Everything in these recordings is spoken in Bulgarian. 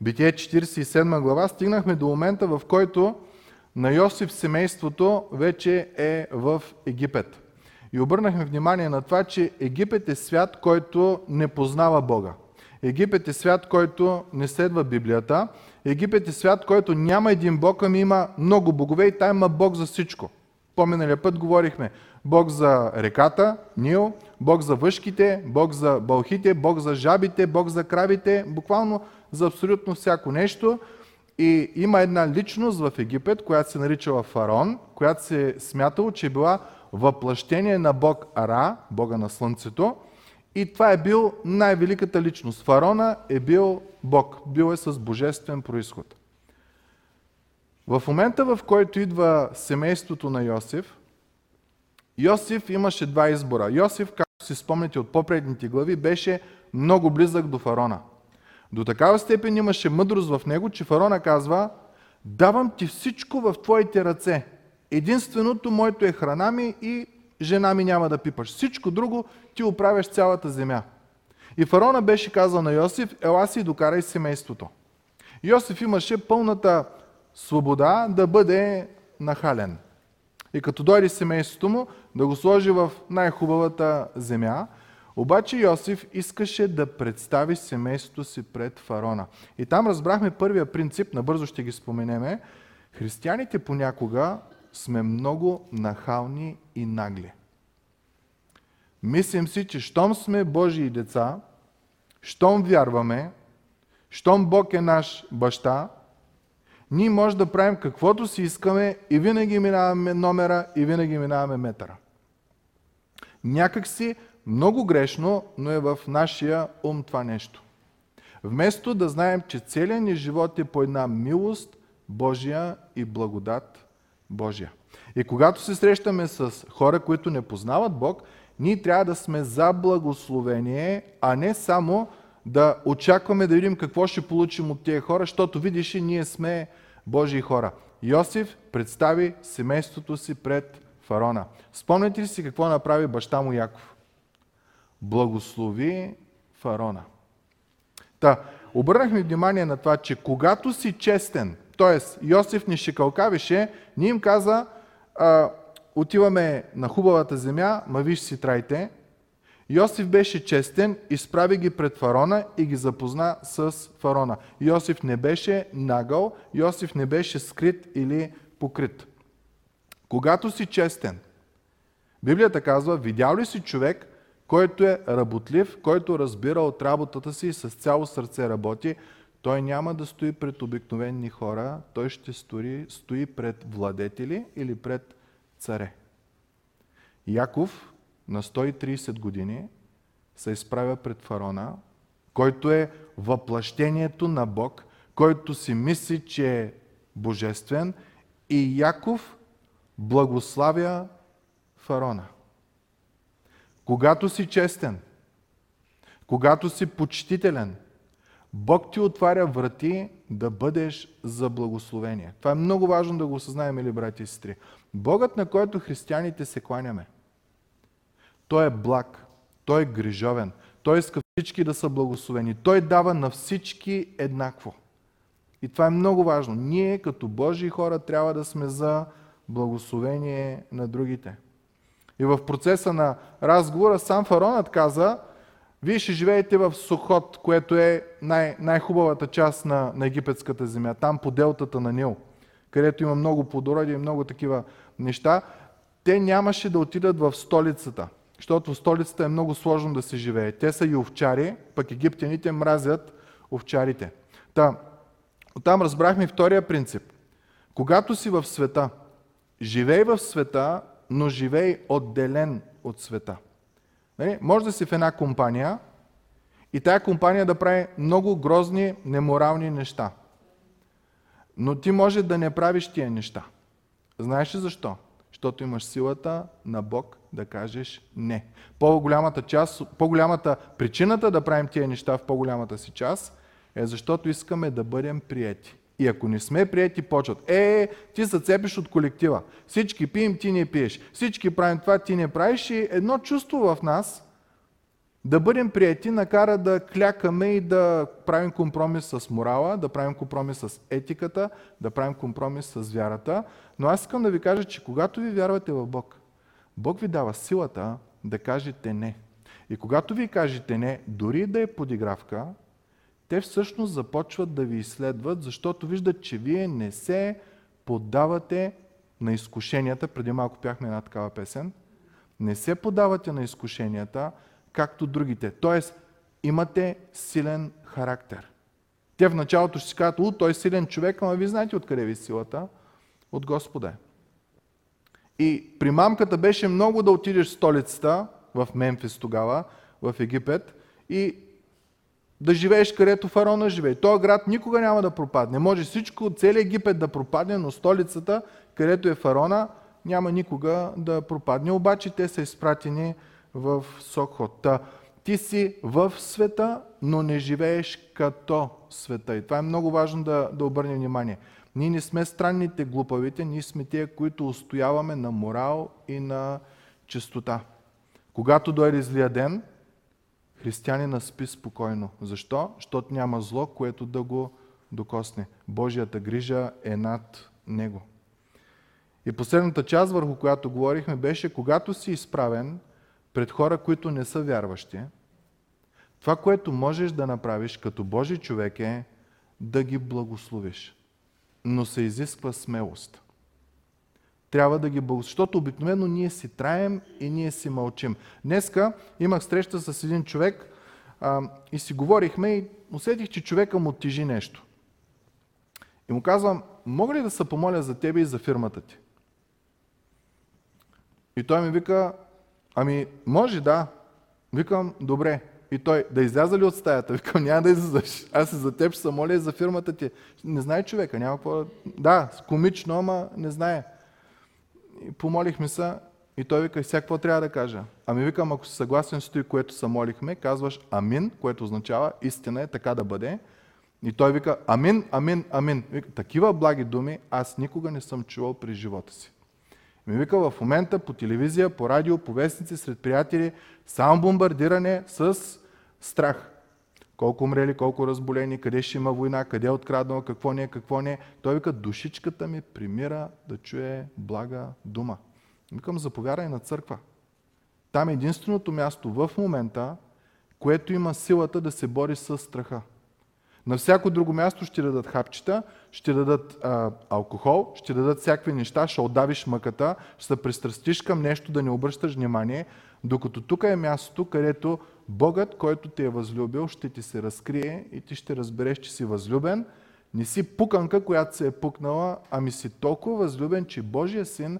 Битие 47 глава стигнахме до момента, в който на Йосиф семейството вече е в Египет. И обърнахме внимание на това, че Египет е свят, който не познава Бога. Египет е свят, който не следва Библията. Египет е свят, който няма един Бог, ами има много богове и там има Бог за всичко. Поминалия път говорихме Бог за реката, Нил, Бог за въшките, Бог за бълхите, Бог за жабите, Бог за кравите, буквално за абсолютно всяко нещо. И има една личност в Египет, която се наричала Фарон, която се е смятало, че е била въплъщение на Бог Ара, Бога на Слънцето. И това е бил най-великата личност. Фарона е бил Бог, бил е с божествен происход. В момента, в който идва семейството на Йосиф, Йосиф имаше два избора. Йосиф, си спомняте от попредните глави, беше много близък до фарона. До такава степен имаше мъдрост в него, че фарона казва, давам ти всичко в твоите ръце. Единственото моето е храна ми и жена ми няма да пипаш. Всичко друго ти оправяш цялата земя. И фарона беше казал на Йосиф, ела си докарай семейството. Йосиф имаше пълната свобода да бъде нахален. И като дойде семейството му, да го сложи в най-хубавата земя, обаче Йосиф искаше да представи семейството си пред фарона. И там разбрахме първия принцип, набързо ще ги споменеме. Християните понякога сме много нахални и нагли. Мислим си, че щом сме Божии деца, щом вярваме, щом Бог е наш баща, ние може да правим каквото си искаме и винаги минаваме номера и винаги минаваме метъра. Някак си много грешно, но е в нашия ум това нещо. Вместо да знаем, че целият ни живот е по една милост Божия и благодат Божия. И когато се срещаме с хора, които не познават Бог, ние трябва да сме за благословение, а не само да очакваме да видим какво ще получим от тези хора, защото видиш и ние сме Божии хора. Йосиф представи семейството си пред фарона. Спомняте ли си какво направи баща му Яков? Благослови фарона. Та, обърнахме внимание на това, че когато си честен, т.е. Йосиф ни шикалкавише, ни им каза, а, отиваме на хубавата земя, ма виж си трайте. Йосиф беше честен, изправи ги пред фарона и ги запозна с фарона. Йосиф не беше нагъл, Йосиф не беше скрит или покрит. Когато си честен, Библията казва, видял ли си човек, който е работлив, който разбира от работата си и с цяло сърце работи, той няма да стои пред обикновени хора, той ще стои, стои пред владетели или пред царе. Яков на 130 години се изправя пред фарона, който е въплъщението на Бог, който си мисли, че е божествен и Яков благославя фарона. Когато си честен, когато си почтителен, Бог ти отваря врати да бъдеш за благословение. Това е много важно да го осъзнаем, или брати и сестри. Богът, на който християните се кланяме, той е благ, той е грижовен, той иска всички да са благословени. Той дава на всички еднакво. И това е много важно. Ние като Божии хора трябва да сме за благословение на другите. И в процеса на разговора сам фаронът каза, вие ще живеете в Сухот, което е най- най-хубавата част на, на египетската земя, там по делтата на Нил, където има много плодороди и много такива неща. Те нямаше да отидат в столицата, защото в столицата е много сложно да се живее. Те са и овчари, пък египтяните мразят овчарите. Та, оттам разбрахме втория принцип. Когато си в света, живей в света, но живей отделен от света. Нали? Може да си в една компания и тая компания да прави много грозни, неморални неща. Но ти може да не правиш тия неща. Знаеш ли защо? Защото имаш силата на Бог да кажеш не. По-голямата, част, по-голямата причината да правим тия неща в по-голямата си част е защото искаме да бъдем приети. И ако не сме приети, почват. Е, ти се цепиш от колектива. Всички пием, ти не пиеш. Всички правим това, ти не правиш. И едно чувство в нас да бъдем прияти накара да клякаме и да правим компромис с морала, да правим компромис с етиката, да правим компромис с вярата. Но аз искам да ви кажа, че когато ви вярвате в Бог, Бог ви дава силата да кажете не. И когато ви кажете не, дори да е подигравка, те всъщност започват да ви изследват, защото виждат, че вие не се поддавате на изкушенията. Преди малко пяхме една такава песен. Не се подавате на изкушенията, както другите. Тоест, имате силен характер. Те в началото ще си кажат, о, той е силен човек, ама ви знаете откъде ви силата? От Господа. И при мамката беше много да отидеш в столицата, в Мемфис тогава, в Египет, и да живееш където фараона живее. Този град никога няма да пропадне. Може всичко, целият Египет да пропадне, но столицата, където е фараона, няма никога да пропадне. Обаче те са изпратени в Сокхота. Ти си в света, но не живееш като света. И това е много важно да, да обърнем внимание. Ние не сме странните глупавите, ние сме тия, които устояваме на морал и на чистота. Когато дойде злия ден, християнина спи спокойно. Защо? Защото няма зло, което да го докосне. Божията грижа е над него. И последната част, върху която говорихме, беше, когато си изправен пред хора, които не са вярващи, това, което можеш да направиш като Божий човек е да ги благословиш. Но се изисква смелост. Трябва да ги благословиш, защото обикновено ние си траем и ние си мълчим. Днеска имах среща с един човек а, и си говорихме и усетих, че човека му тежи нещо. И му казвам, мога ли да се помоля за тебе и за фирмата ти? И той ми вика, ами може да. Викам, добре. И той, да изляза ли от стаята? Викам, няма да излизаш. Аз за теб ще се моля и за фирмата ти. Не знае човека, няма какво. Да, комично, ама не знае. И помолихме се и той вика, сега какво трябва да кажа? Ами викам, ако си съгласен с това, което се молихме, казваш амин, което означава истина е така да бъде. И той вика, амин, амин, амин. Вика, такива благи думи аз никога не съм чувал при живота си. Ми вика в момента по телевизия, по радио, по вестници, сред приятели, само бомбардиране с страх. Колко умрели, колко разболени, къде ще има война, къде е откраднал, какво не е, какво не е. Той вика, душичката ми примира да чуе блага дума. Викам, заповядай на църква. Там е единственото място в момента, което има силата да се бори с страха. На всяко друго място ще дадат хапчета, ще дадат а, алкохол, ще дадат всякакви неща, ще отдавиш мъката, ще се пристрастиш към нещо, да не обръщаш внимание, докато тук е мястото, където Богът, който те е възлюбил, ще ти се разкрие и ти ще разбереш, че си възлюбен. Не си пуканка, която се е пукнала, ами си толкова възлюбен, че Божия син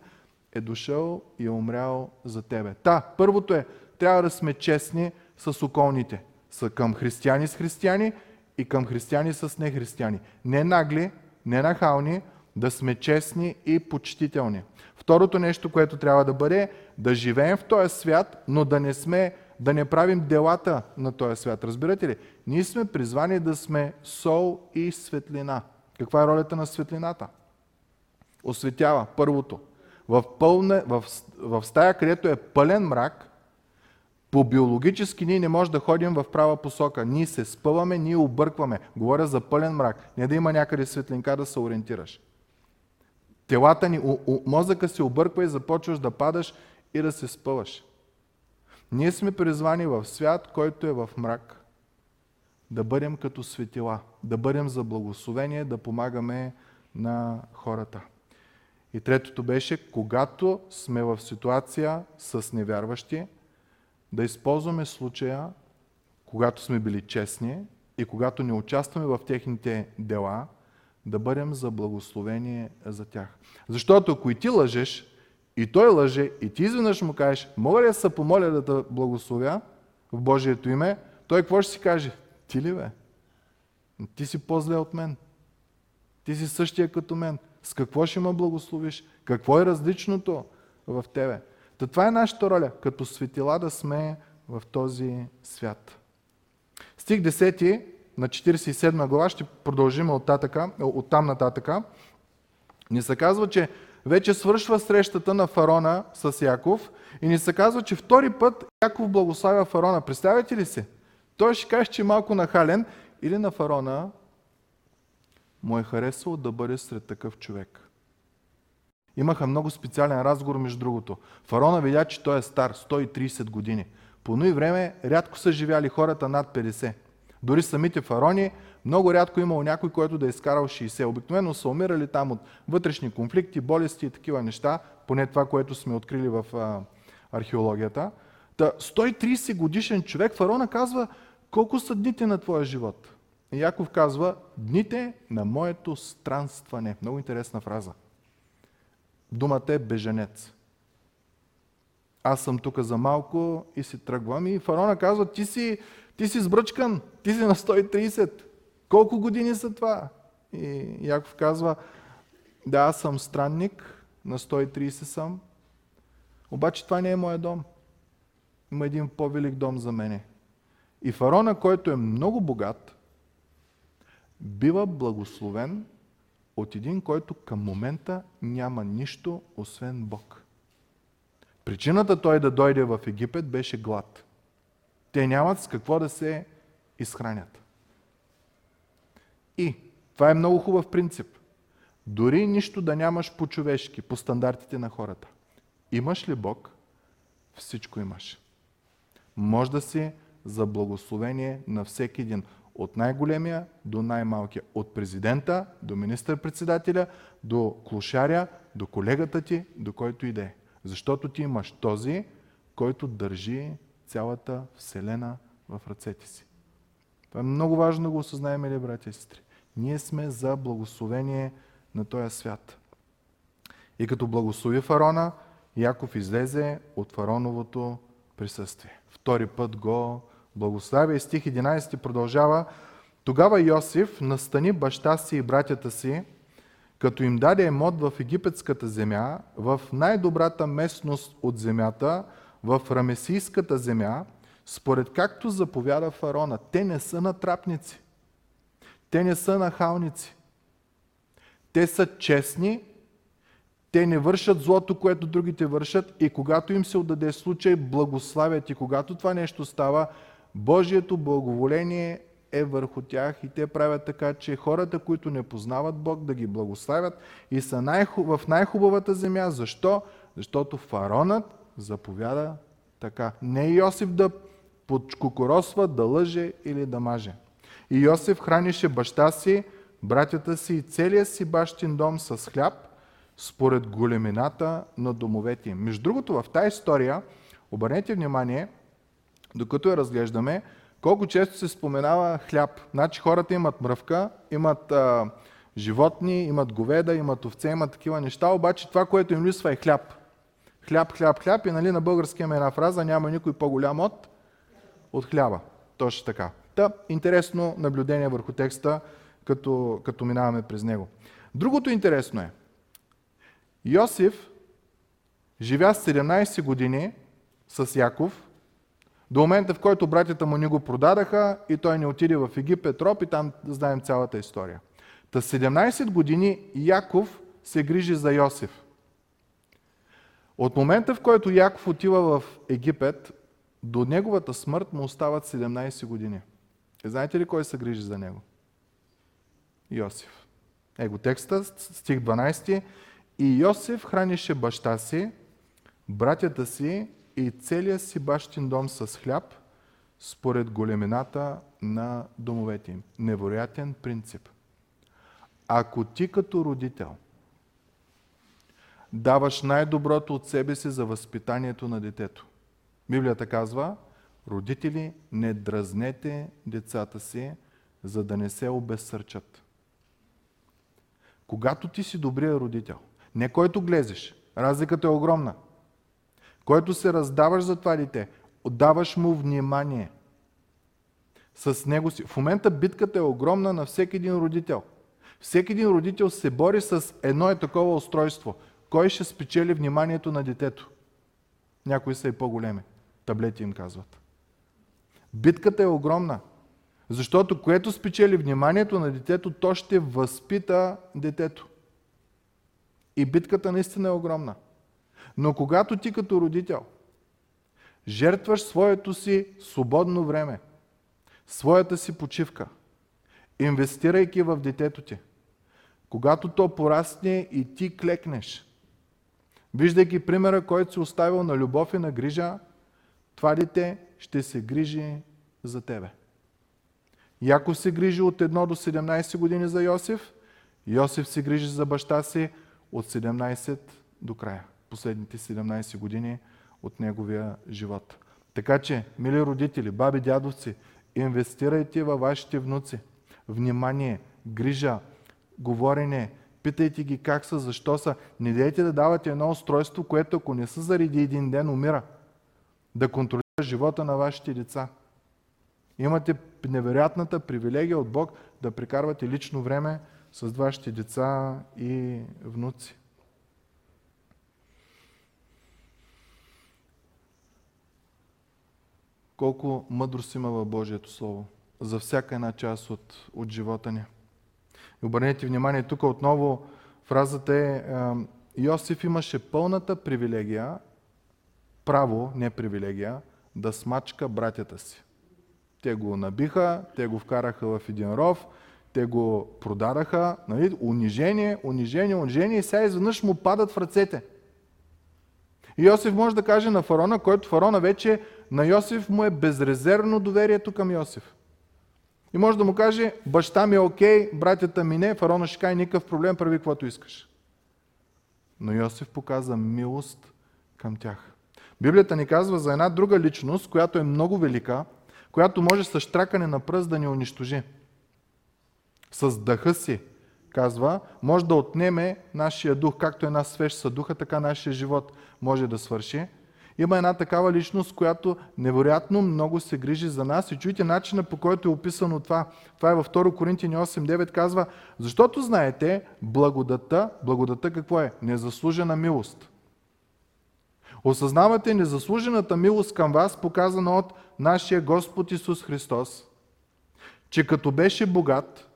е дошъл и е умрял за тебе. Та, първото е, трябва да сме честни с околните. Са към християни с християни и към християни с нехристияни. Не нагли, не нахални, да сме честни и почтителни. Второто нещо, което трябва да бъде, да живеем в този свят, но да не сме, да не правим делата на този свят. Разбирате ли? Ние сме призвани да сме сол и светлина. Каква е ролята на светлината? Осветява, първото. В, пълна, в, в стая, където е пълен мрак, по биологически ние не можем да ходим в права посока. Ние се спъваме, ние объркваме. Говоря за пълен мрак. Не да има някъде светлинка да се ориентираш. Телата ни, у, у, мозъка се обърква и започваш да падаш и да се спъваш. Ние сме призвани в свят, който е в мрак, да бъдем като светила, да бъдем за благословение, да помагаме на хората. И третото беше, когато сме в ситуация с невярващи, да използваме случая, когато сме били честни и когато не участваме в техните дела, да бъдем за благословение за тях. Защото ако и ти лъжеш, и той лъже, и ти изведнъж му кажеш, мога ли да се помоля да те благословя в Божието име, той какво ще си каже? Ти ли бе? Ти си по-зле от мен. Ти си същия като мен. С какво ще ме благословиш? Какво е различното в тебе? Та това е нашата роля, като светила да сме в този свят. Стих 10 на 47 глава, ще продължим от, татъка, от там нататъка, ни се казва, че вече свършва срещата на фарона с Яков и ни се казва, че втори път Яков благославя фарона. Представяте ли се? Той ще каже, че е малко нахален или на фарона му е харесало да бъде сред такъв човек. Имаха много специален разговор, между другото. Фарона видя, че той е стар, 130 години. По и време рядко са живяли хората над 50. Дори самите фарони, много рядко имало някой, който да е изкарал 60. Обикновено са умирали там от вътрешни конфликти, болести и такива неща, поне това, което сме открили в а, археологията. Та 130 годишен човек, фараона казва, колко са дните на твоя живот? И Яков казва, дните на моето странстване. Много интересна фраза. Думата е беженец. Аз съм тук за малко и си тръгвам. И фараона казва, ти си, ти си сбръчкан, ти си на 130. Колко години са това? И Яков казва, да, аз съм странник, на 130 съм, обаче това не е моя дом. Има един по-велик дом за мене. И фараона, който е много богат, бива благословен от един, който към момента няма нищо, освен Бог. Причината той да дойде в Египет беше глад. Те нямат с какво да се изхранят. И това е много хубав принцип. Дори нищо да нямаш по-човешки, по стандартите на хората. Имаш ли Бог, всичко имаш. Може да си за благословение на всеки един. От най-големия до най-малкия. От президента до министър-председателя, до клошаря, до колегата ти, до който иде. Защото ти имаш този, който държи цялата Вселена в ръцете си. Това е много важно да го осъзнаем, ли, братя и сестри. Ние сме за благословение на този свят. И като благослови фарона, Яков излезе от фароновото присъствие. Втори път го благославя и стих 11 продължава. Тогава Йосиф настани баща си и братята си, като им даде емот в египетската земя, в най-добрата местност от земята, в рамесийската земя, според както заповяда фарона. Те не са натрапници. Те не са нахалници. Те са честни, те не вършат злото, което другите вършат и когато им се отдаде случай, благославят. И когато това нещо става, Божието благоволение е върху тях и те правят така, че хората, които не познават Бог, да ги благославят и са най в най-хубавата земя. Защо? Защото фаронът заповяда така. Не Йосиф да подкукоросва, да лъже или да маже. И Йосиф хранише баща си, братята си и целия си бащин дом с хляб, според големината на домовете им. Между другото, в тази история, обърнете внимание, докато я разглеждаме, колко често се споменава хляб. Значи хората имат мръвка, имат а, животни, имат говеда, имат овце, имат такива неща, обаче това, което им лисва е хляб. Хляб, хляб, хляб и нали на български има една фраза, няма никой по-голям от, от хляба. Точно така. Та, интересно наблюдение върху текста, като, като минаваме през него. Другото интересно е, Йосиф живя 17 години с Яков, до момента, в който братята му ни го продадаха и той не отиде в Египет, роб и там знаем цялата история. Та 17 години Яков се грижи за Йосиф. От момента, в който Яков отива в Египет, до неговата смърт му остават 17 години. И знаете ли кой се грижи за него? Йосиф. Его текста, стих 12. И Йосиф хранише баща си, братята си и целия си бащин дом с хляб, според големината на домовете им. Невероятен принцип. Ако ти като родител даваш най-доброто от себе си за възпитанието на детето, Библията казва, родители, не дразнете децата си, за да не се обезсърчат. Когато ти си добрия родител, не който глезеш, разликата е огромна – който се раздаваш за това дете, отдаваш му внимание. С него си. В момента битката е огромна на всеки един родител. Всеки един родител се бори с едно е такова устройство. Кой ще спечели вниманието на детето? Някои са и по-големи. Таблети им казват. Битката е огромна. Защото което спечели вниманието на детето, то ще възпита детето. И битката наистина е огромна. Но когато ти като родител жертваш своето си свободно време, своята си почивка, инвестирайки в детето ти, когато то порасне и ти клекнеш, виждайки примера, който си оставил на любов и на грижа, това дете ще се грижи за тебе. Яков се грижи от 1 до 17 години за Йосиф, Йосиф се грижи за баща си от 17 до края. Последните 17 години от неговия живот. Така че, мили родители, баби, дядовци, инвестирайте във вашите внуци. Внимание, грижа, говорене, питайте ги как са, защо са. Не дайте да давате едно устройство, което ако не са заради един ден, умира. Да контролира живота на вашите деца. Имате невероятната привилегия от Бог да прекарвате лично време с вашите деца и внуци. Колко мъдрост има в Божието Слово за всяка една част от, от живота ни. И обърнете внимание, тук отново фразата е Йосиф имаше пълната привилегия, право, не привилегия, да смачка братята си. Те го набиха, те го вкараха в един ров, те го продадаха, нали? унижение, унижение, унижение и сега изведнъж му падат в ръцете. И Йосиф може да каже на фарона, който фарона вече на Йосиф му е безрезервно доверието към Йосиф. И може да му каже, баща ми е окей, братята ми не, фарона ще каже, никакъв проблем, прави каквото искаш. Но Йосиф показа милост към тях. Библията ни казва за една друга личност, която е много велика, която може с штракане на пръст да ни унищожи. С дъха си, казва, може да отнеме нашия дух, както една свеж духа, така нашия живот може да свърши. Има една такава личност, която невероятно много се грижи за нас. И чуйте начина по който е описано това. Това е във 2 Коринтини 8.9 казва, защото знаете, благодата, благодата какво е? Незаслужена милост. Осъзнавате незаслужената милост към вас, показана от нашия Господ Исус Христос, че като беше богат,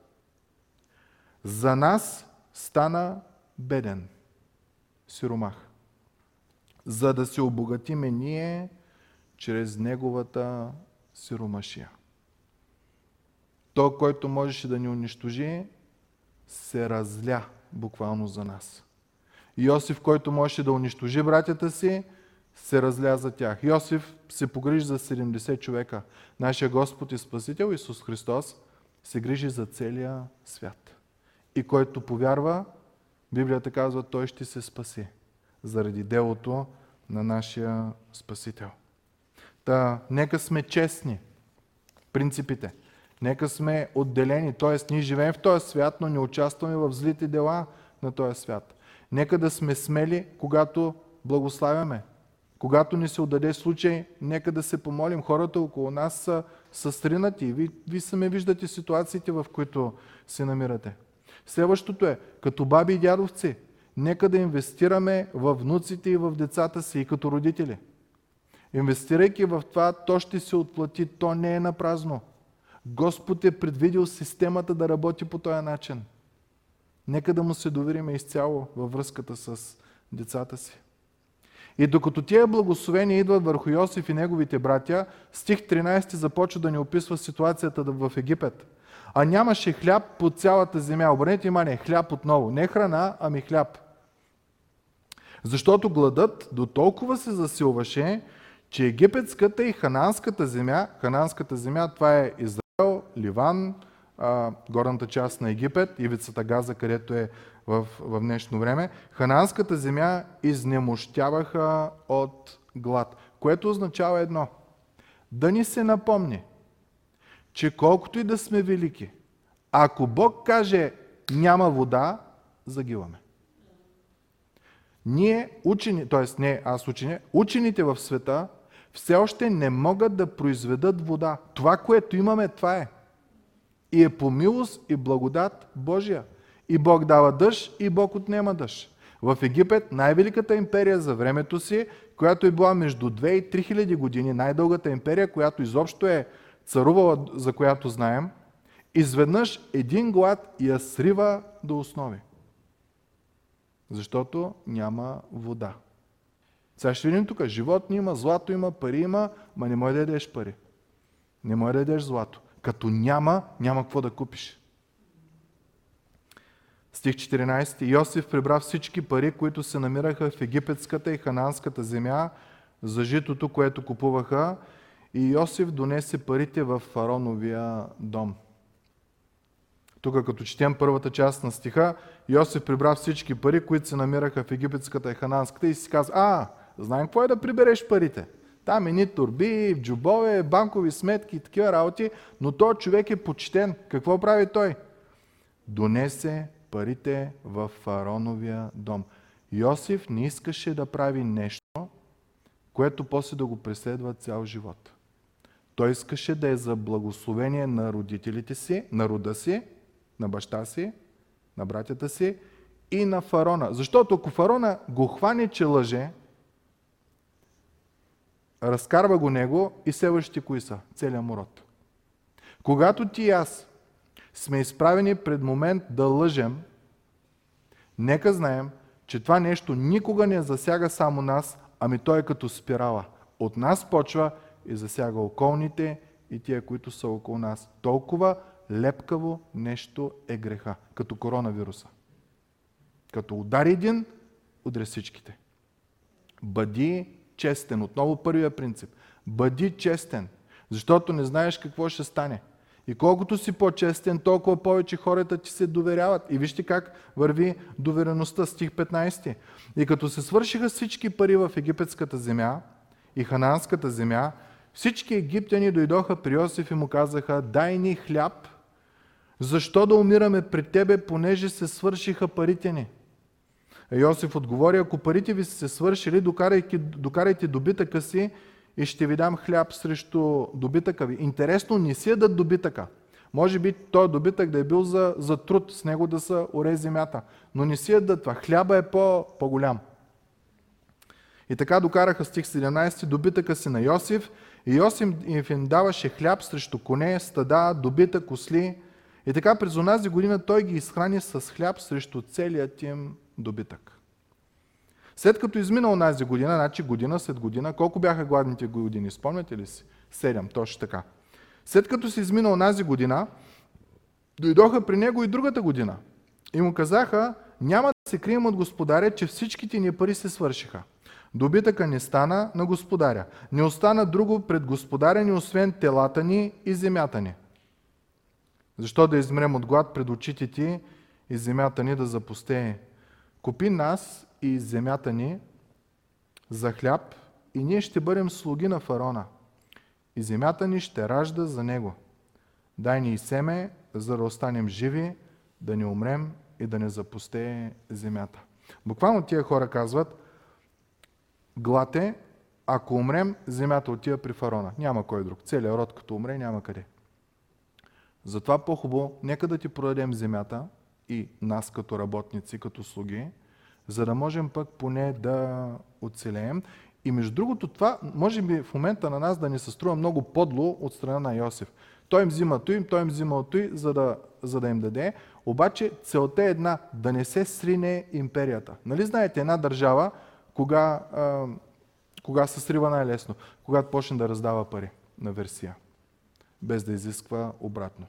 за нас стана беден, сиромах, за да се обогатиме ние чрез неговата сиромашия. Той, който можеше да ни унищожи, се разля буквално за нас. Йосиф, който можеше да унищожи братята си, се разля за тях. Йосиф се погрижи за 70 човека. Нашия Господ и Спасител Исус Христос се грижи за целия свят. И който повярва, Библията казва, той ще се спаси заради делото на нашия Спасител. Та, нека сме честни. Принципите. Нека сме отделени, т.е. ние живеем в този свят, но не участваме в злите дела на този свят. Нека да сме смели, когато благославяме. Когато ни се отдаде случай, нека да се помолим. Хората около нас са, са стринати. Ви, ви сами виждате ситуациите, в които се намирате. Следващото е, като баби и дядовци, нека да инвестираме в внуците и в децата си и като родители. Инвестирайки в това, то ще се отплати. То не е на празно. Господ е предвидил системата да работи по този начин. Нека да му се довериме изцяло във връзката с децата си. И докато тия благословения идват върху Йосиф и неговите братя, стих 13 започва да ни описва ситуацията в Египет. А нямаше хляб по цялата земя. Обърнете внимание, хляб отново. Не храна, ами хляб. Защото гладът до толкова се засилваше, че египетската и хананската земя, хананската земя това е Израел, Ливан, горната част на Египет, ивицата Газа, където е в, в днешно време, хананската земя изнемощяваха от глад, което означава едно. Да ни се напомни, че колкото и да сме велики, ако Бог каже няма вода, загиваме. Ние учени, т.е. не аз учени, учените в света все още не могат да произведат вода. Това, което имаме, това е. И е по милост и благодат Божия. И Бог дава дъжд, и Бог отнема дъжд. В Египет, най-великата империя за времето си, която е била между 2 и 3 хиляди години, най-дългата империя, която изобщо е царувала, за която знаем, изведнъж един глад я срива до основи. Защото няма вода. Сега ще видим тук. Животни има, злато има, пари има, ма не може да ядеш пари. Не може да ядеш злато. Като няма, няма какво да купиш. Стих 14. Йосиф прибра всички пари, които се намираха в египетската и хананската земя, за житото, което купуваха, и Йосиф донесе парите в фароновия дом. Тук, като четем първата част на стиха, Йосиф прибра всички пари, които се намираха в египетската и хананската и си каза, а, знаем какво е да прибереш парите. Там е ни турби, джубове, банкови сметки и такива работи, но той човек е почтен. Какво прави той? Донесе парите в фароновия дом. Йосиф не искаше да прави нещо, което после да го преследва цял живот. Той искаше да е за благословение на родителите си, на рода си, на баща си, на братята си и на фарона. Защото ако фарона го хване, че лъже, разкарва го него и следващите кои са? Целият му род. Когато ти и аз сме изправени пред момент да лъжем, нека знаем, че това нещо никога не засяга само нас, ами той е като спирала. От нас почва и засяга околните и тия, които са около нас. Толкова лепкаво нещо е греха, като коронавируса. Като удари един, удари всичките. Бъди честен. Отново първия принцип. Бъди честен, защото не знаеш какво ще стане. И колкото си по-честен, толкова повече хората ти се доверяват. И вижте как върви довереността, стих 15. И като се свършиха всички пари в египетската земя и хананската земя, всички египтяни дойдоха при Йосиф и му казаха, дай ни хляб, защо да умираме пред тебе, понеже се свършиха парите ни? Йосиф отговори, ако парите ви са се свършили, докарайте, докарайте добитъка си и ще ви дам хляб срещу добитъка ви. Интересно, не си дадат добитъка. Може би този добитък да е бил за, за труд, с него да са оре земята. Но не си дадат това. Хляба е по, по-голям. И така докараха стих 17, добитъка си на Йосиф. И Йосиф им даваше хляб срещу коне, стада, добитък, осли. И така през онази година той ги изхрани с хляб срещу целият им добитък. След като измина онази година, значи година след година, колко бяха гладните години? Спомняте ли си? Седем, точно така. След като се измина онази година, дойдоха при него и другата година. И му казаха, няма да се крием от господаря, че всичките ни пари се свършиха. Добитъка не стана на господаря. Не остана друго пред господаря ни, освен телата ни и земята ни. Защо да измрем от глад пред очите ти и земята ни да запустее? Купи нас и земята ни за хляб и ние ще бъдем слуги на фарона. И земята ни ще ражда за него. Дай ни и семе, за да останем живи, да не умрем и да не запустее земята. Буквално тия хора казват, глате, ако умрем, земята отива при фарона. Няма кой друг. Целият род като умре, няма къде. Затова по-хубаво, нека да ти продадем земята и нас като работници, като слуги, за да можем пък поне да оцелеем. И между другото това, може би в момента на нас да ни се струва много подло от страна на Йосиф. Той им взима той, той им взима той, за да, за да им даде. Обаче целта е една, да не се срине империята. Нали знаете, една държава, кога, кога се срива най-лесно? Когато почне да раздава пари на версия, без да изисква обратно.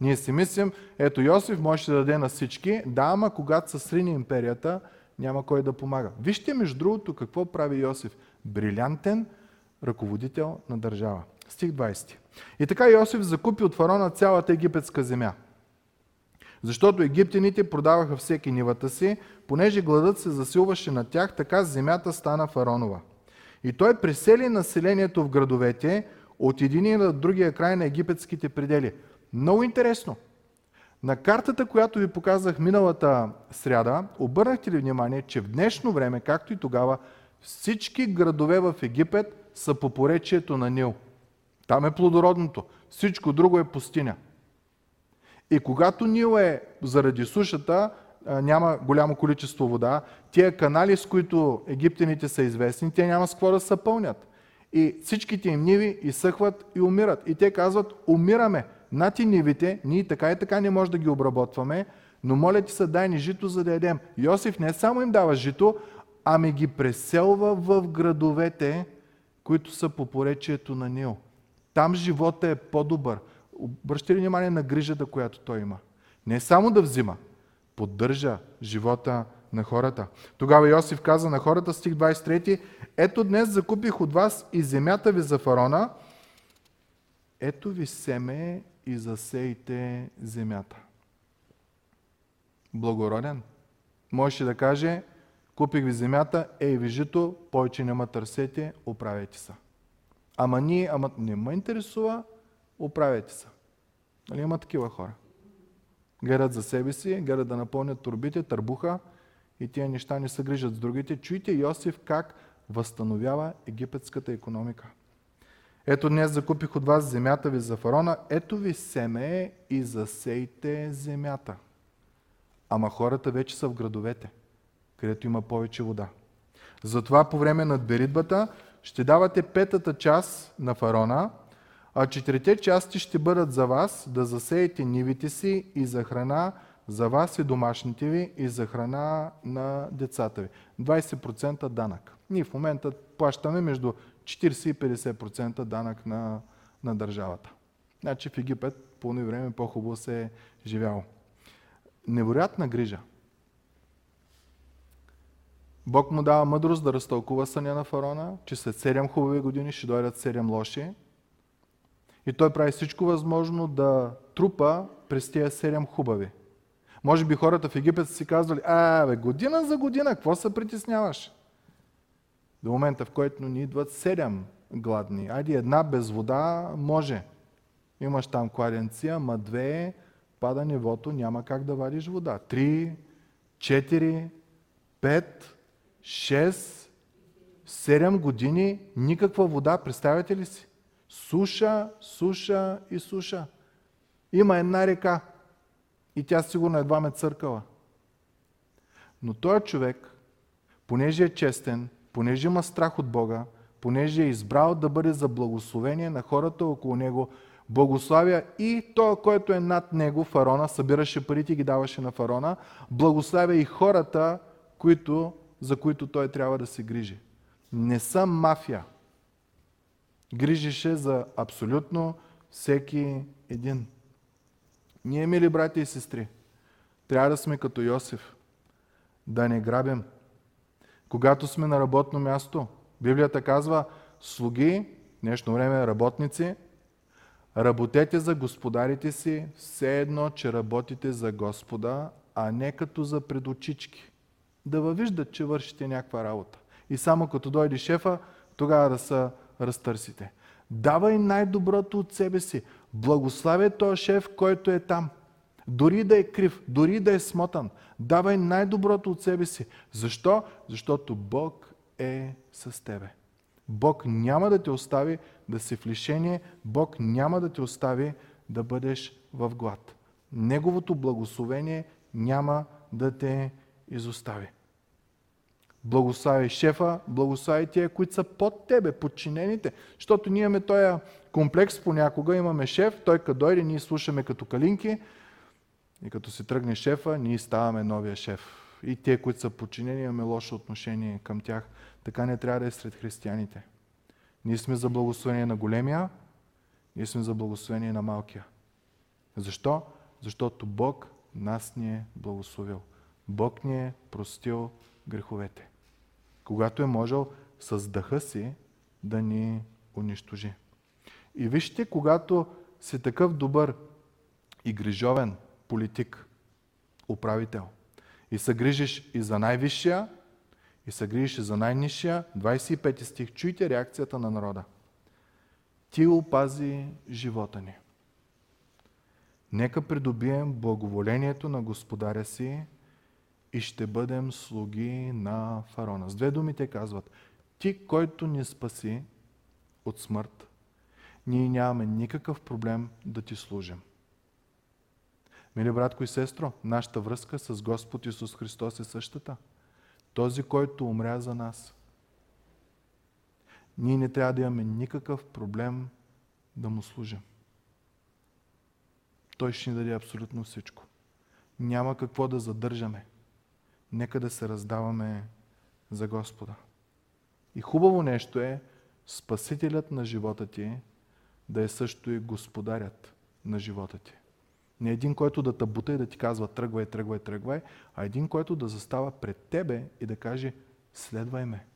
Ние си мислим, ето Йосиф може да даде на всички, да, ама когато се срине империята, няма кой да помага. Вижте между другото какво прави Йосиф. Брилянтен ръководител на държава. Стих 20. И така Йосиф закупи от фарона цялата египетска земя. Защото египтяните продаваха всеки нивата си, понеже гладът се засилваше на тях, така земята стана фаронова. И той пресели населението в градовете от единия на другия край на египетските предели. Много интересно. На картата, която ви показах миналата сряда, обърнахте ли внимание, че в днешно време, както и тогава, всички градове в Египет са по поречието на Нил. Там е плодородното. Всичко друго е пустиня. И когато Нил е заради сушата, няма голямо количество вода, тия канали, с които египтяните са известни, те няма с какво да се пълнят. И всичките им ниви изсъхват и умират. И те казват, умираме. Нати нивите, ние така и така не може да ги обработваме, но моля ти се, дай ни жито, за да ядем. Йосиф не само им дава жито, ами ги преселва в градовете, които са по поречието на Нил. Там живота е по-добър. Обръщай ли внимание на грижата, която той има? Не само да взима, поддържа живота на хората. Тогава Йосиф каза на хората, стих 23, ето днес закупих от вас и земята ви за фарона, ето ви семе и засейте земята. Благороден. Можеше да каже, купих ви земята, ей ви жито, повече не ма търсете, оправете се. Ама ние, ама не ме интересува, оправете се. Нали има такива хора? Гледат за себе си, гледат да напълнят турбите, търбуха и тия неща не се грижат с другите. Чуйте Йосиф как възстановява египетската економика. Ето днес закупих от вас земята ви за фарона, ето ви семе и засейте земята. Ама хората вече са в градовете, където има повече вода. Затова по време на беритбата ще давате петата част на фарона, а четирите части ще бъдат за вас да засеете нивите си и за храна за вас и домашните ви и за храна на децата ви. 20% данък. Ние в момента плащаме между 40 и 50% данък на, на държавата. Значи в Египет по време по-хубаво се е живяло. Невероятна грижа. Бог му дава мъдрост да разтълкува съня на фараона, че след 7 хубави години ще дойдат 7 лоши. И той прави всичко възможно да трупа през тия 7 хубави. Може би хората в Египет са си казвали, а, бе, година за година, какво се притесняваш? До момента, в който ни идват 7 гладни. Айде една без вода може. Имаш там кладенци, ама две пада нивото, няма как да вадиш вода. Три, четири, пет, шест, седем години никаква вода. Представяте ли си? Суша, суша и суша. Има една река и тя сигурно едва ме църкала. Но този човек, понеже е честен, понеже има страх от Бога, понеже е избрал да бъде за благословение на хората около него, благославя и той, който е над него, фарона, събираше парите и ги даваше на фарона, благославя и хората, които, за които той трябва да се грижи. Не са мафия. Грижише за абсолютно всеки един. Ние, мили брати и сестри, трябва да сме като Йосиф. Да не грабим. Когато сме на работно място, Библията казва, слуги, днешно време работници, работете за господарите си, все едно, че работите за Господа, а не като за предочички. Да въвиждат, че вършите някаква работа. И само като дойде шефа, тогава да се разтърсите. Давай най-доброто от себе си. Благославя този шеф, който е там. Дори да е крив, дори да е смотан, давай най-доброто от себе си. Защо? Защото Бог е с тебе. Бог няма да те остави да си в лишение, Бог няма да те остави да бъдеш в глад. Неговото благословение няма да те изостави. Благослави шефа, благослави тия, които са под тебе, подчинените. Защото ние имаме този комплекс понякога, имаме шеф, той като дойде, ние слушаме като калинки и като се тръгне шефа, ние ставаме новия шеф. И те, които са подчинени, имаме лошо отношение към тях. Така не трябва да е сред християните. Ние сме за благословение на големия, ние сме за благословение на малкия. Защо? Защото Бог нас ни е благословил. Бог ни е простил греховете когато е можел с дъха си да ни унищожи. И вижте, когато си такъв добър и грижовен политик, управител, и се грижиш и за най-висшия, и се грижиш и за най-низшия, 25 стих, чуйте реакцията на народа. Ти опази живота ни. Нека придобием благоволението на Господаря си и ще бъдем слуги на фарона. С две думи те казват, ти, който ни спаси от смърт, ние нямаме никакъв проблем да ти служим. Мили братко и сестро, нашата връзка с Господ Исус Христос е същата. Този, който умря за нас. Ние не трябва да имаме никакъв проблем да му служим. Той ще ни даде абсолютно всичко. няма какво да задържаме. Нека да се раздаваме за Господа. И хубаво нещо е Спасителят на живота ти да е също и Господарят на живота ти. Не един, който да табута и да ти казва тръгвай, тръгвай, тръгвай, а един, който да застава пред тебе и да каже следвай ме.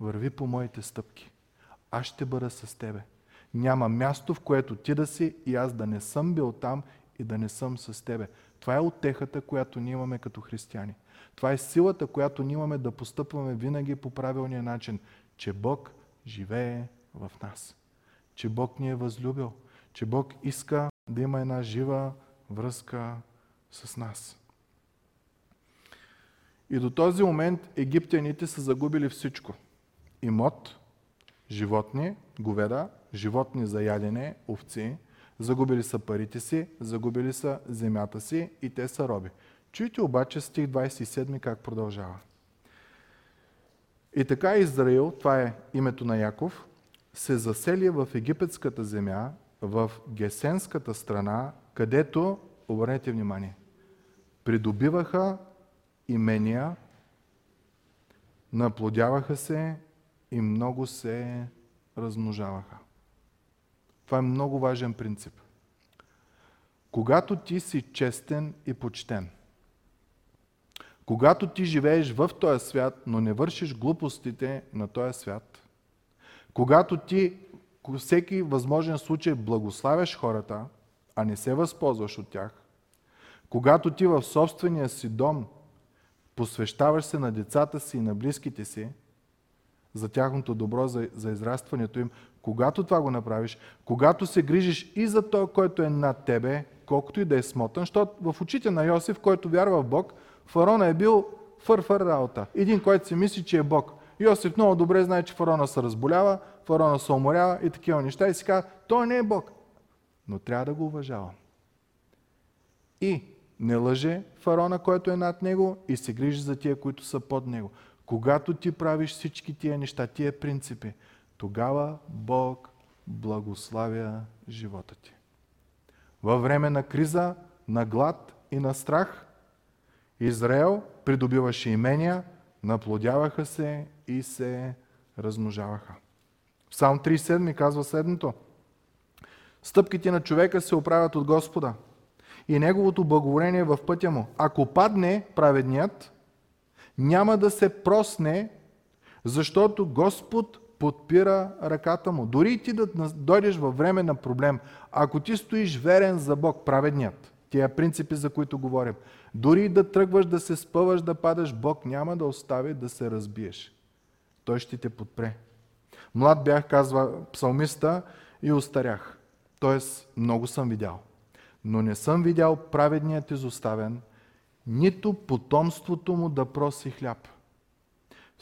Върви по моите стъпки. Аз ще бъда с тебе. Няма място, в което ти да си и аз да не съм бил там и да не съм с тебе. Това е отехата, която ние имаме като християни. Това е силата, която ние имаме да постъпваме винаги по правилния начин, че Бог живее в нас. Че Бог ни е възлюбил. Че Бог иска да има една жива връзка с нас. И до този момент египтяните са загубили всичко. Имот, животни, говеда, животни за ядене, овци, загубили са парите си, загубили са земята си и те са роби. Чуйте обаче стих 27 как продължава. И така Израил, това е името на Яков, се засели в египетската земя, в Гесенската страна, където, обърнете внимание, придобиваха имения, наплодяваха се и много се размножаваха. Това е много важен принцип. Когато ти си честен и почтен, когато ти живееш в този свят, но не вършиш глупостите на този свят, когато ти всеки възможен случай благославяш хората, а не се възползваш от тях, когато ти в собствения си дом посвещаваш се на децата си и на близките си, за тяхното добро, за, за израстването им, когато това го направиш, когато се грижиш и за то, който е над тебе, колкото и да е смотан, защото в очите на Йосиф, който вярва в Бог, фараона е бил фърфър работа. Един, който си мисли, че е Бог. Йосиф много добре знае, че фараона се разболява, фараона се уморява и такива неща и си казва, той не е Бог. Но трябва да го уважавам. И не лъже фараона, който е над него и се грижи за тия, които са под него. Когато ти правиш всички тия неща, тия принципи, тогава Бог благославя живота ти. Във време на криза, на глад и на страх, Израел придобиваше имения, наплодяваха се и се размножаваха. Псалм 37 казва следното. Стъпките на човека се оправят от Господа и неговото благоволение в пътя му. Ако падне праведният, няма да се просне, защото Господ подпира ръката му. Дори и ти да дойдеш във време на проблем, ако ти стоиш верен за Бог, праведният, тия принципи, за които говорим, дори да тръгваш да се спъваш, да падаш, Бог няма да остави да се разбиеш. Той ще те подпре. Млад бях, казва псалмиста, и устарях. Тоест, много съм видял. Но не съм видял праведният изоставен, нито потомството му да проси хляб.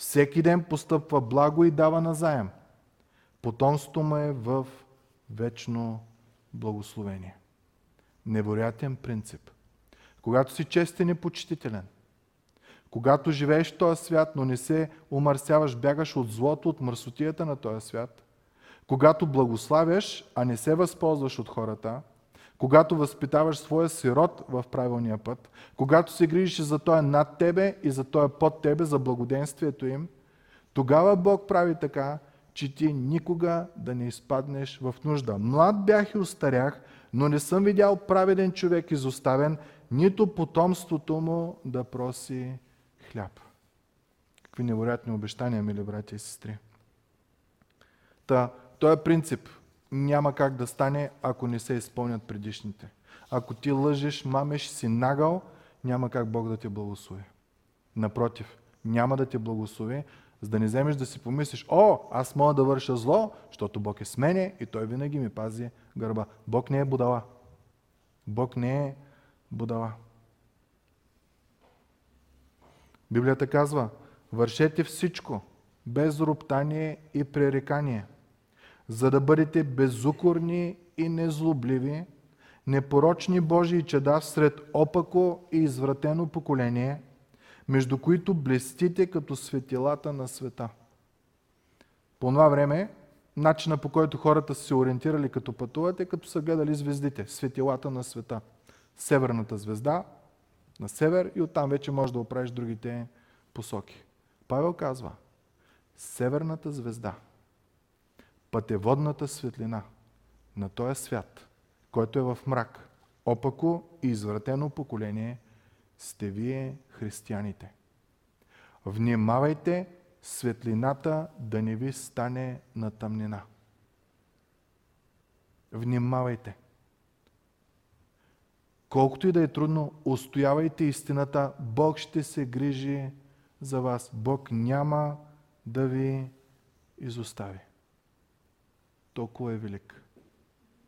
Всеки ден постъпва благо и дава назаем. Потомството му е в вечно благословение. Невероятен принцип. Когато си честен и почтителен, когато живееш в този свят, но не се умърсяваш, бягаш от злото, от мърсотията на този свят, когато благославяш, а не се възползваш от хората, когато възпитаваш своя сирот в правилния път, когато се грижиш за той над тебе и за той под тебе, за благоденствието им, тогава Бог прави така, че ти никога да не изпаднеш в нужда. Млад бях и устарях, но не съм видял праведен човек изоставен, нито потомството му да проси хляб. Какви невероятни обещания, мили брати и сестри. Та, този принцип няма как да стане, ако не се изпълнят предишните. Ако ти лъжеш, мамеш, си нагъл, няма как Бог да те благослови. Напротив, няма да те благослови, за да не вземеш да си помислиш, о, аз мога да върша зло, защото Бог е с мене и Той винаги ми пази гърба. Бог не е будала. Бог не е будала. Библията казва, вършете всичко, без роптание и пререкание, за да бъдете безукорни и незлобливи, непорочни Божии чеда сред опако и извратено поколение, между които блестите като светилата на света. По това време, начина по който хората са се ориентирали като пътуват е като са гледали звездите, светилата на света. Северната звезда, на север и оттам вече можеш да оправиш другите посоки. Павел казва, северната звезда, пътеводната светлина на този свят, който е в мрак, опако и извратено поколение, сте вие християните. Внимавайте светлината да не ви стане на тъмнина. Внимавайте. Колкото и да е трудно, устоявайте истината. Бог ще се грижи за вас. Бог няма да ви изостави. Толкова е велик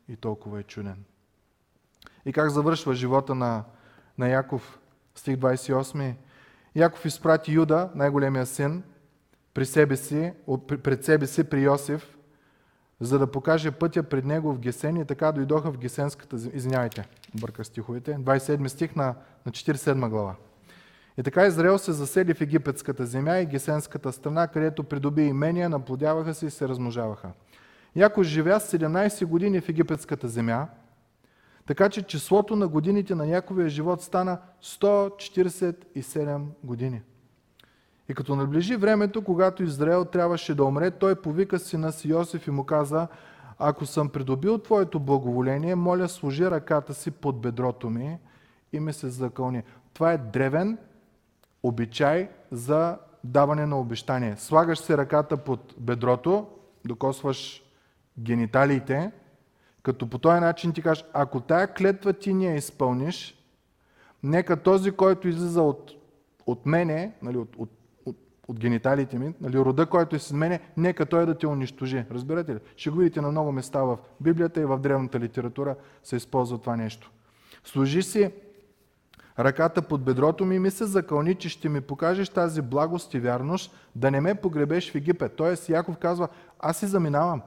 и толкова е чуден. И как завършва живота на, на Яков, стих 28. Яков изпрати Юда, най-големия син, при себе си, пред себе си при Йосиф, за да покаже пътя пред него в Гесен и така дойдоха в Гесенската земя. Извинявайте, бърка стиховете. 27 стих на, на 47 глава. И така Израел се засели в египетската земя и Гесенската страна, където придоби имения, наплодяваха се и се размножаваха. Яко живя 17 години в египетската земя, така че числото на годините на Яковия живот стана 147 години. И като наближи времето, когато Израел трябваше да умре, той повика сина си Йосиф и му каза, ако съм придобил твоето благоволение, моля сложи ръката си под бедрото ми и ме се закълни. Това е древен обичай за даване на обещание. Слагаш се ръката под бедрото, докосваш гениталиите, като по този начин ти кажеш, ако тая клетва ти не я изпълниш, нека този, който излиза от, от мене, нали, от, от от гениталите ми, нали, рода, който е с мене, нека той да те унищожи. Разбирате ли? Ще го видите на много места в Библията и в древната литература се използва това нещо. Служи си ръката под бедрото ми и ми се закълни, че ще ми покажеш тази благост и вярност, да не ме погребеш в Египет. Тоест Яков казва, аз си заминавам.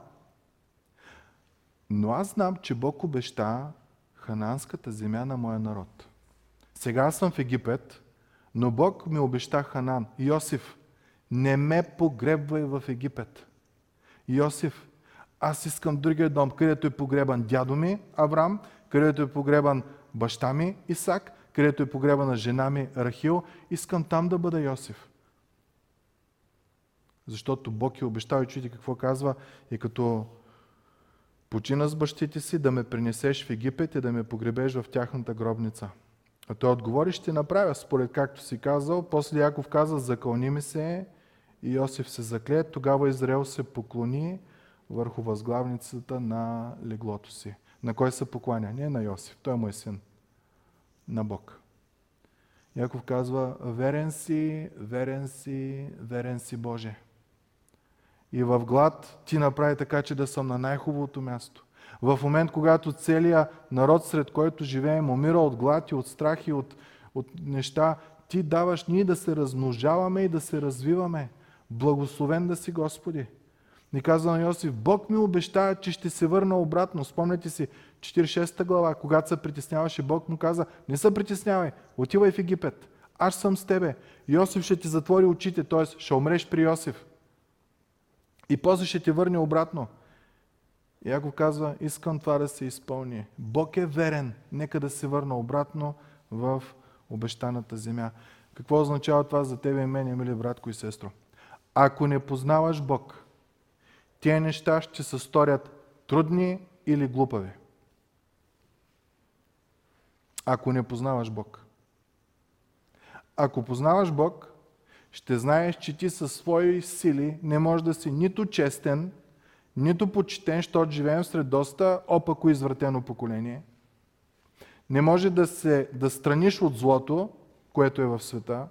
Но аз знам, че Бог обеща хананската земя на моя народ. Сега съм в Египет, но Бог ми обеща Ханан. Йосиф, не ме погребвай в Египет. Йосиф, аз искам другия дом, където е погребан дядо ми Авраам, където е погребан баща ми Исак, където е погребана жена ми Рахил. Искам там да бъда Йосиф. Защото Бог е обещал и чуйте какво казва и като почина с бащите си да ме принесеш в Египет и да ме погребеш в тяхната гробница. А той отговори, ще направя според както си казал. После Яков каза, закълни ми се и Йосиф се закле. Тогава Израел се поклони върху възглавницата на леглото си. На кой се покланя? Не на Йосиф, той е мой син. На Бог. Яков казва, верен си, верен си, верен си Боже. И в глад ти направи така, че да съм на най-хубавото място. В момент, когато целият народ, сред който живеем, умира от глад и от страх и от, от неща, ти даваш ние да се размножаваме и да се развиваме. Благословен да си, Господи. Ни казва на Йосиф, Бог ми обещава, че ще се върна обратно. Спомняте си, 46 глава, когато се притесняваше, Бог му каза, не се притеснявай, отивай в Египет. Аз съм с тебе. Йосиф ще ти затвори очите, т.е. ще умреш при Йосиф. И после ще те върне обратно. Яков казва, искам това да се изпълни. Бог е верен. Нека да се върна обратно в обещаната земя. Какво означава това за тебе и мен, мили братко и сестро? Ако не познаваш Бог, тия неща ще се сторят трудни или глупави. Ако не познаваш Бог. Ако познаваш Бог, ще знаеш, че ти със свои сили не можеш да си нито честен, нито почетен, защото живеем сред доста опако извратено поколение. Не може да се да страниш от злото, което е в света.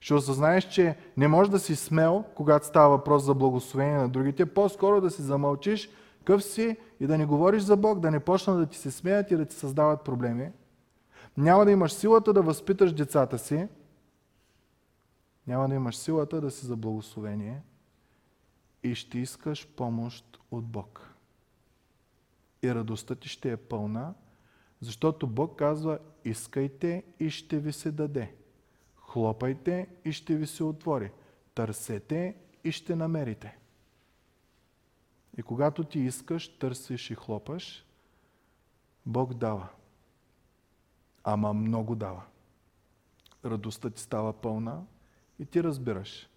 Ще осъзнаеш, че не можеш да си смел, когато става въпрос за благословение на другите, по-скоро да си замълчиш, къв си и да не говориш за Бог, да не почнат да ти се смеят и да ти създават проблеми. Няма да имаш силата да възпиташ децата си. Няма да имаш силата да си за благословение и ще искаш помощ от Бог. И радостта ти ще е пълна, защото Бог казва, искайте и ще ви се даде. Хлопайте и ще ви се отвори. Търсете и ще намерите. И когато ти искаш, търсиш и хлопаш, Бог дава. Ама много дава. радостта ти става пълна и ти разбираш,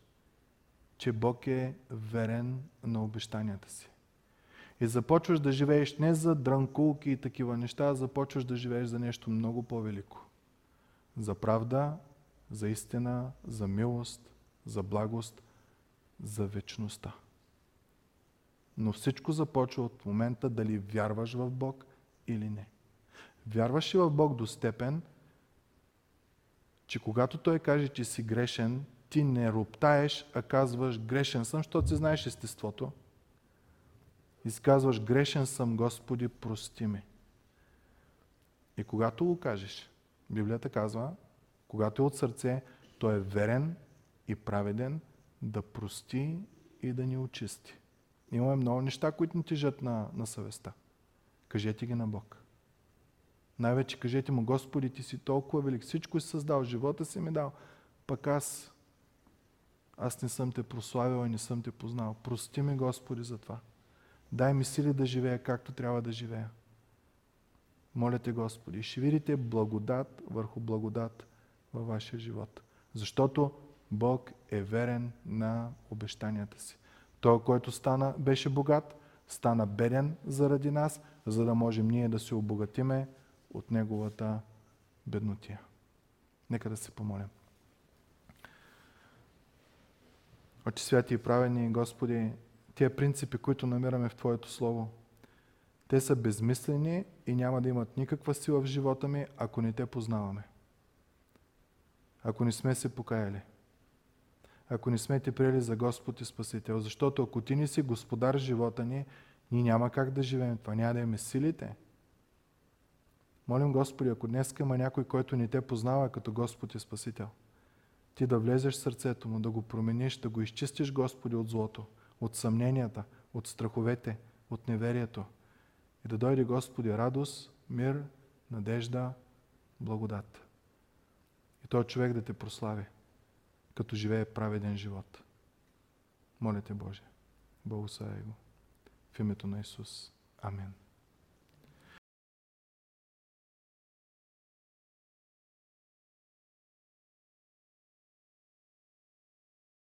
че Бог е верен на обещанията си. И започваш да живееш не за дрънкулки и такива неща, а започваш да живееш за нещо много по-велико. За правда, за истина, за милост, за благост, за вечността. Но всичко започва от момента дали вярваш в Бог или не. Вярваш ли в Бог до степен, че когато Той каже, че си грешен, ти не роптаеш, а казваш грешен съм, защото си знаеш естеството. И казваш грешен съм, Господи, прости ме. И когато го кажеш, Библията казва, когато е от сърце, той е верен и праведен да прости и да ни очисти. Имаме много неща, които ни тежат на, на съвестта. Кажете ги на Бог. Най-вече кажете му, Господи, ти си толкова велик, всичко си създал, живота си ми дал, пък аз, аз не съм те прославил и не съм те познал. Прости ми, Господи, за това. Дай ми сили да живея както трябва да живея. Моля те, Господи, ще видите благодат върху благодат във вашия живот. Защото Бог е верен на обещанията си. Той, който стана, беше богат, стана беден заради нас, за да можем ние да се обогатиме от Неговата беднотия. Нека да се помолим. Отче святи и правени, Господи, тия принципи, които намираме в Твоето Слово, те са безмислени и няма да имат никаква сила в живота ми, ако не те познаваме. Ако не сме се покаяли. Ако не сме те приели за Господ и Спасител. Защото ако ти не си господар живота ни, ние няма как да живеем това. Няма да имаме силите. Молим Господи, ако днес има някой, който не те познава като Господ и Спасител, ти да влезеш в сърцето му, да го промениш, да го изчистиш, Господи, от злото, от съмненията, от страховете, от неверието, и да дойде Господи радост, мир, надежда, благодат. И този човек да те прослави, като живее праведен живот. Моля те, Боже, благослови го. В името на Исус. Амин.